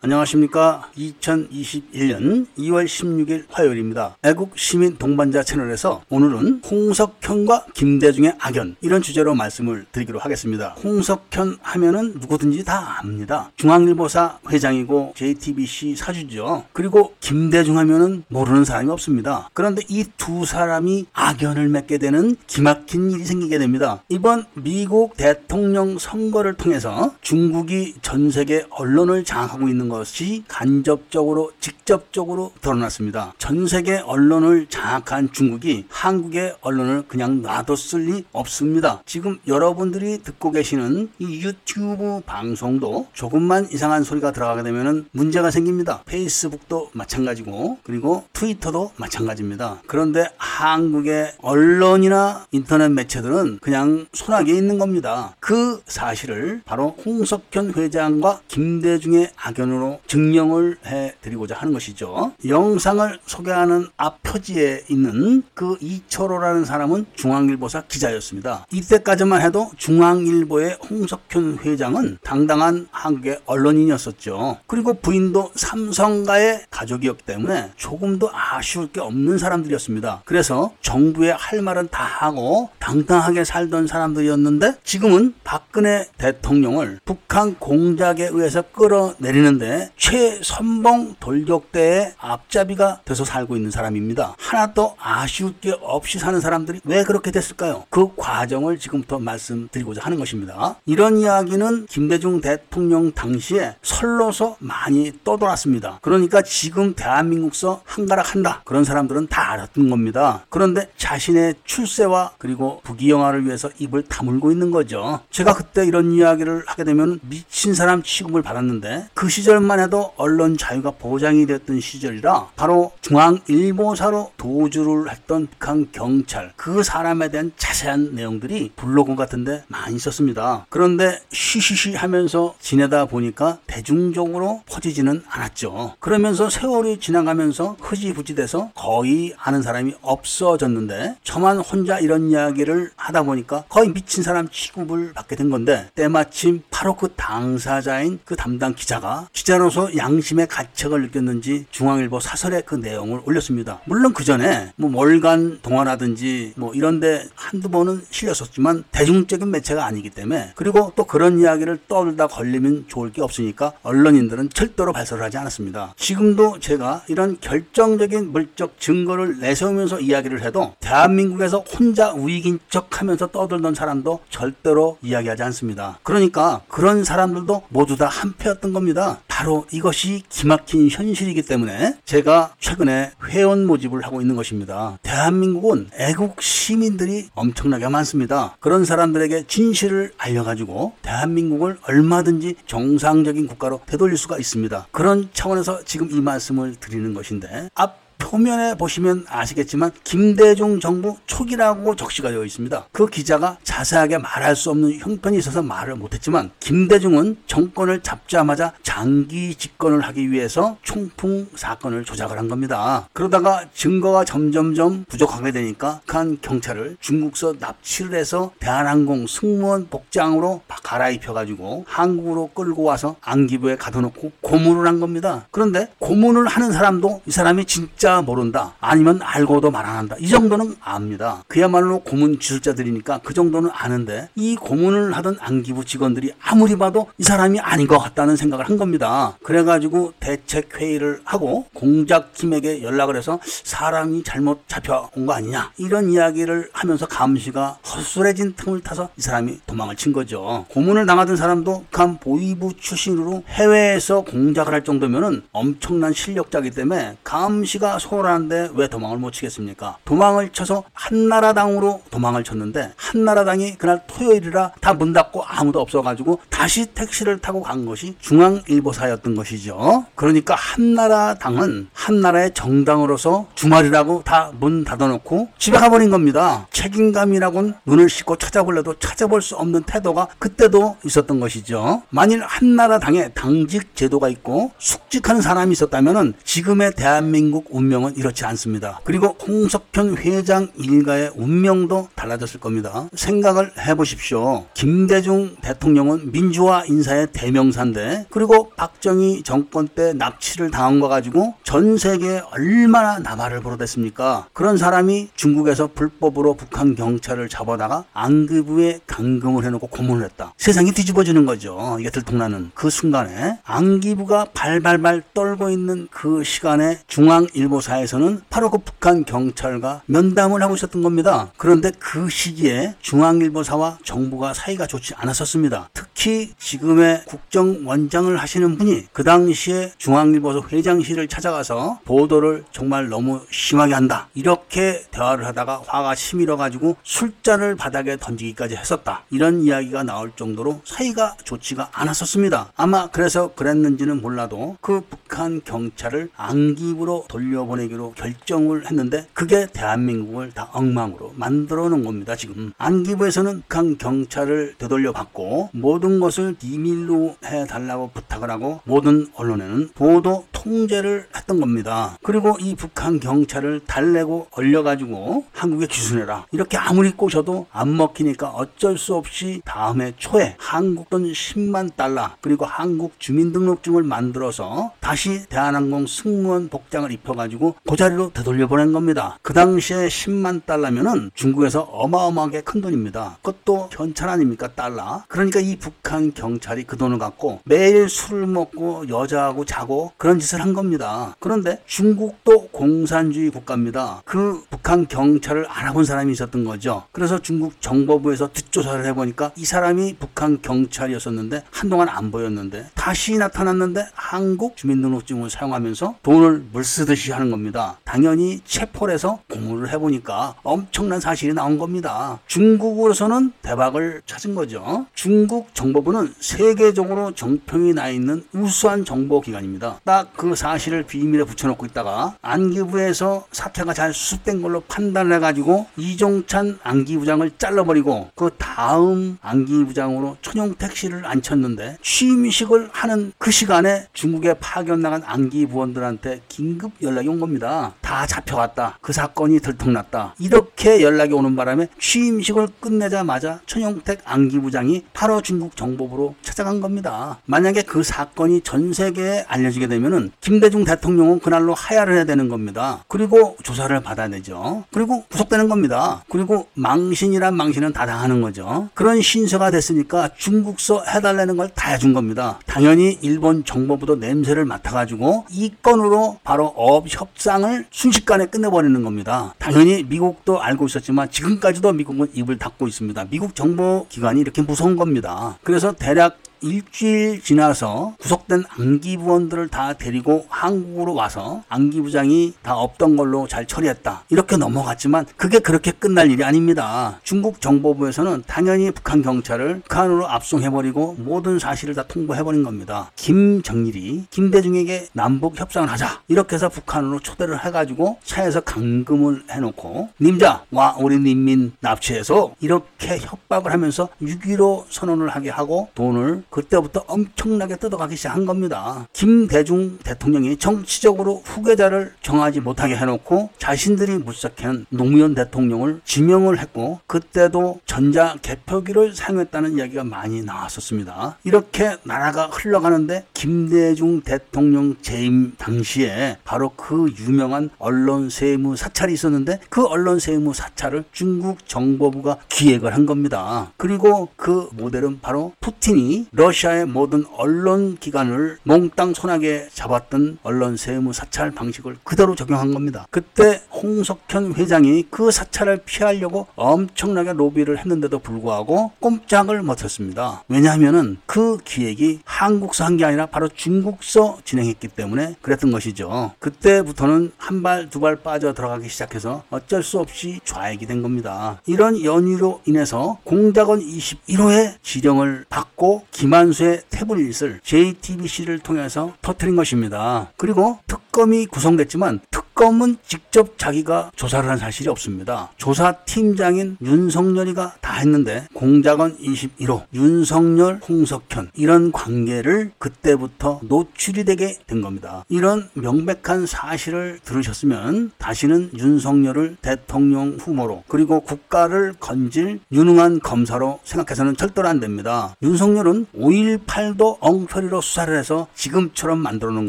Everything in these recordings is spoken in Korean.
안녕하십니까. 2021년 2월 16일 화요일입니다. 애국 시민 동반자 채널에서 오늘은 홍석현과 김대중의 악연 이런 주제로 말씀을 드리기로 하겠습니다. 홍석현 하면은 누구든지 다 압니다. 중앙일보사 회장이고 JTBC 사주죠. 그리고 김대중 하면은 모르는 사람이 없습니다. 그런데 이 두 사람이 악연을 맺게 되는 기막힌 일이 생기게 됩니다. 이번 미국 대통령 선거를 통해서 중국이 전 세계 언론을 장악하고 있는 것이 간접적으로 직접적으로 드러났습니다. 전 세계 언론을 장악한 중국이 한국의 언론을 그냥 놔뒀을 리 없습니다. 지금 여러분들이 듣고 계시는 이 유튜브 방송도 조금만 이상한 소리가 들어가게 되면 문제가 생깁니다. 페이스북도 마찬가지고 그리고 트위터도 마찬가지입니다. 그런데 한국의 언론이나 인터넷 매체들은 그냥 소나기에 있는 겁니다. 그 사실을 바로 홍석현 회장과 김대중의 악연으로 증명을 해 드리고자 하는 것이죠. 영상을 소개하는 앞 표지에 있는 그 이철호라는 사람은 중앙일보사 기자였습니다. 이때까지만 해도 중앙일보의 홍석현 회장은 당당한 한국의 언론인이었었죠. 그리고 부인도 삼성가의 가족이었기 때문에 조금도 아쉬울 게 없는 사람들이었습니다. 그래서 정부에 할 말은 다 하고 당당하게 살던 사람들이었는데 지금은 박근혜 대통령을 북한 공작에 의해서 끌어내리는데 최선봉 돌격대의 앞잡이가 돼서 살고 있는 사람입니다. 하나 도 아쉬울 게 없이 사는 사람들이 왜 그렇게 됐을까요? 그 과정을 지금부터 말씀드리고자 하는 것입니다. 이런 이야기는 김대중 대통령 당시에 설로서 많이 떠돌았습니다. 그러니까 지금 대한민국서 한가락한다. 그런 사람들은 다 알았던 겁니다. 그런데 자신의 출세와 그리고 부귀영화를 위해서 입을 다물고 있는 거죠. 제가 그때 이런 이야기를 하게 되면 미친 사람 취급을 받았는데 그 시절 만 해도 언론 자유가 보장이 됐던 시절이라 바로 중앙일보사로 도주를 했던 북한 경찰 그 사람에 대한 자세한 내용들이 블로그 같은데 많이 있었습니다. 그런데 쉬쉬쉬 하면서 지내다 보니까 대중적으로 퍼지지는 않았죠. 그러면서 세월이 지나가면서 흐지부지 돼서 거의 아는 사람이 없어졌는데 저만 혼자 이런 이야기를 하다 보니까 거의 미친 사람 취급을 받게 된 건데 때마침 바로 그 당사자인 그 담당 기자가 기자로서 양심의 가책을 느꼈는지 중앙일보 사설에 그 내용을 올렸습니다. 물론 그 전에 뭐 월간 동화라든지 뭐 이런데 한두 번은 실렸었지만 대중적인 매체가 아니기 때문에 그리고 또 그런 이야기를 떠들다 걸리면 좋을 게 없으니까 언론인들은 절대로 발설을 하지 않았습니다. 지금도 제가 이런 결정적인 물적 증거를 내세우면서 이야기를 해도 대한민국에서 혼자 우익인 척 하면서 떠들던 사람도 절대로 이야기하지 않습니다. 그러니까 그런 사람들도 모두 다 한패였던 겁니다. 바로 이것이 기막힌 현실이기 때문에 제가 최근에 회원 모집을 하고 있는 것입니다. 대한민국은 애국 시민들이 엄청나게 많습니다. 그런 사람들에게 진실을 알려가지고 대한민국을 얼마든지 정상적인 국가로 되돌릴 수가 있습니다. 그런 차원에서 지금 이 말씀을 드리는 것인데 앞 표면에 보시면 아시겠지만 김대중 정부 초기라고 적시가 되어 있습니다. 그 기자가 자세하게 말할 수 없는 형편이 있어서 말을 못했지만 김대중은 정권을 잡자마자 장기 집권을 하기 위해서 총풍 사건을 조작을 한 겁니다. 그러다가 증거가 점점점 부족하게 되니까 한 경찰을 중국서 납치를 해서 대한항공 승무원 복장으로 갈아입혀가지고 한국으로 끌고 와서 안기부에 가둬놓고 고문을 한 겁니다. 그런데 고문을 하는 사람도 이 사람이 진짜 모른다. 아니면 알고도 말 안 한다. 이 정도는 압니다. 그야말로 고문 기술자들이니까 그 정도는 아는데 이 고문을 하던 안기부 직원들이 아무리 봐도 이 사람이 아닌 것 같다는 생각을 한 겁니다. 그래가지고 대책 회의를 하고 공작팀에게 연락을 해서 사람이 잘못 잡혀온 거 아니냐 이런 이야기를 하면서 감시가 허술해진 틈을 타서 이 사람이 도망을 친 거죠. 고문을 당하던 사람도 간 보위부 출신으로 해외에서 공작을 할 정도면은 엄청난 실력자이기 때문에 감시가 소홀한데 왜 도망을 못 치겠습니까? 도망을 쳐서 한나라당으로 도망을 쳤는데 한나라당이 그날 토요일이라 다 문 닫고 아무도 없어가지고 다시 택시를 타고 간 것이 중앙일보사였던 것이죠. 그러니까 한나라당은 한나라의 정당으로서 주말이라고 다 문 닫아놓고 집에 가버린 겁니다. 책임감이라고는 눈을 씻고 찾아볼래도 찾아볼 수 없는 태도가 그때도 있었던 것이죠. 만일 한나라당에 당직 제도가 있고 숙직하는 사람이 있었다면 지금의 대한민국 운명 운명은 이렇지 않습니다. 그리고 홍석현 회장 일가의 운명도 달라졌을 겁니다. 생각을 해보십시오. 김대중 대통령은 민주화 인사의 대명사인데 그리고 박정희 정권 때 납치를 당한 거 가지고 전 세계에 얼마나 나발을 벌어댔습니까? 그런 사람이 중국에서 불법으로 북한 경찰을 잡아다가 안기부에 감금을 해놓고 고문을 했다. 세상이 뒤집어지는 거죠. 이게 들통나는 그 순간에 안기부가 발발발 떨고 있는 그 시간에 중앙일보사에서는 바로 그 북한 경찰과 면담을 하고 있었던 겁니다. 그런데 그 시기에 중앙일보사와 정부가 사이가 좋지 않았었습니다. 특히 지금의 국정원장을 하시는 분이 그 당시에 중앙일보사 회장실을 찾아가서 보도를 정말 너무 심하게 한다. 이렇게 대화를 하다가 화가 치밀어 가지고 술잔을 바닥에 던지기까지 했었다. 이런 이야기가 나올 정도로 사이가 좋지가 않았었습니다. 아마 그래서 그랬는지는 몰라도 그 북한 경찰을 안기부로 돌려보내기로 결정을 했는데 그게 대한민국을 다 엉망으로 만들어 놓은 겁니다. 지금 안기부에서는 북한 경찰을 되돌려 받고 모든 것을 비밀로 해 달라고 부탁을 하고 모든 언론에는 보도 통제를 했던 겁니다. 그리고 이 북한 경찰을 달래고 얼려가지고 한국에 귀순해라. 이렇게 아무리 꼬셔도 안 먹히니까 어쩔 수 없이 다음해 초에 한국 돈 10만 달러 그리고 한국 주민등록증을 만들어서 다시 대한항공 승무원 복장을 입혀가지고 그 자리로 되돌려 보낸 겁니다. 그 당시에 10만 달러면은 중국에서 어마어마하게 큰 돈입니다. 그것도 현찰 아닙니까 달러. 그러니까 이 북한 경찰이 그 돈을 갖고 매일 술을 먹고 여자하고 자고 그런 짓을 한 겁니다. 그런데 중국도 공산주의 국가입니다. 그 북한 경찰을 알아본 사람이 있었던 거죠. 그래서 중국 정보부에서 뒷조사를 해보니까 이 사람이 북한 경찰이었었는데 한동안 안 보였는데 다시 나타났는데 한국 주민등록증을 사용하면서 돈을 물쓰듯이 하는 겁니다. 당연히 체포를 해서 공무를 해보니까 엄청난 사실이 나온 겁니다. 중국으로서는 대박을 찾은 거죠. 중국 정 보부는 세계적으로 정평이 나 있는 우수한 정보기관입니다. 딱 그 사실을 비밀에 붙여놓고 있다가 안기부에서 사태가 잘 수습된 걸로 판단을 해가지고 이종찬 안기부장을 잘라버리고 그 다음 안기부장으로 천용택 씨를 앉혔는데 취임식을 하는 그 시간에 중국에 파견 나간 안기부원들한테 긴급 연락이 온 겁니다. 다 잡혀갔다. 그 사건이 들통났다. 이렇게 연락이 오는 바람에 취임식을 끝내자마자 천용택 안기부장이 바로 중국 정보부로 찾아간 겁니다. 만약에 그 사건이 전 세계에 알려지게 되면은 김대중 대통령은 그날로 하야를 해야 되는 겁니다. 그리고 조사를 받아야 되죠. 그리고 구속되는 겁니다. 그리고 망신이란 망신은 다 당하는 거죠. 그런 신세가 됐으니까 중국서 해달라는 걸 다 해준 겁니다. 당연히 일본 정보부도 냄새를 맡아가지고 이 건으로 바로 업 협상을 순식간에 끝내버리는 겁니다. 당연히 미국도 알고 있었지만 지금까지도 미국은 입을 닫고 있습니다. 미국 정보기관이 이렇게 무서운 겁니다. 그래서 대략 일주일 지나서 구속된 안기부원들을 다 데리고 한국으로 와서 안기부장이 다 없던 걸로 잘 처리했다. 이렇게 넘어갔지만 그게 그렇게 끝날 일이 아닙니다. 중국 정보부에서는 당연히 북한 경찰을 북한으로 압송해버리고 모든 사실을 다 통보해버린 겁니다. 김정일이 김대중에게 남북 협상을 하자. 이렇게 해서 북한으로 초대를 해가지고 차에서 감금을 해놓고 님자 와 우리 민민 납치해서 이렇게 협박을 하면서 6.15 선언을 하게 하고 돈을 그때부터 엄청나게 뜯어가기 시작한 겁니다. 김대중 대통령이 정치적으로 후계자를 정하지 못하게 해놓고 자신들이 물색한 노무현 대통령을 지명을 했고 그때도 전자 개표기를 사용했다는 이야기가 많이 나왔었습니다. 이렇게 나라가 흘러가는데 김대중 대통령 재임 당시에 바로 그 유명한 언론 세무 사찰이 있었는데 그 언론 세무 사찰을 중국 정보부가 기획을 한 겁니다. 그리고 그 모델은 바로 푸틴이 러시아의 모든 언론 기관을 몽땅 손아귀에 잡았던 언론 세무 사찰 방식을 그대로 적용한 겁니다. 그때 홍석현 회장이 그 사찰을 피하려고 엄청나게 로비를 했는데도 불구하고 꼼짝을 못했습니다. 왜냐하면은 그 기획이 한국서 한 게 아니라 바로 중국서 진행했기 때문에 그랬던 것이죠. 그때부터는 한 발 두 발 빠져 들어가기 시작해서 어쩔 수 없이 좌익이 된 겁니다. 이런 연유로 인해서 공작원 21호의 지령을 받고 김 한수의 태블릿을 JTBC를 통해서 터트린 것입니다. 그리고 특검이 구성됐지만 특 특검은 직접 자기가 조사를 한 사실이 없습니다. 조사팀장인 윤석열이가 다 했는데 공작원 21호, 윤석열, 홍석현 이런 관계를 그때부터 노출이 되게 된 겁니다. 이런 명백한 사실을 들으셨으면 다시는 윤석열을 대통령 후보로 그리고 국가를 건질 유능한 검사로 생각해서는 절대로 안 됩니다. 윤석열은 5.18도 엉터리로 수사를 해서 지금처럼 만들어 놓은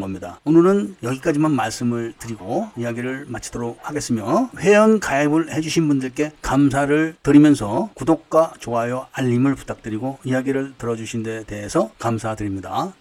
겁니다. 오늘은 여기까지만 말씀을 드리고 이야기를 마치도록 하겠으며 회원 가입을 해주신 분들께 감사를 드리면서 구독과 좋아요 알림을 부탁드리고 이야기를 들어주신 데 대해서 감사드립니다.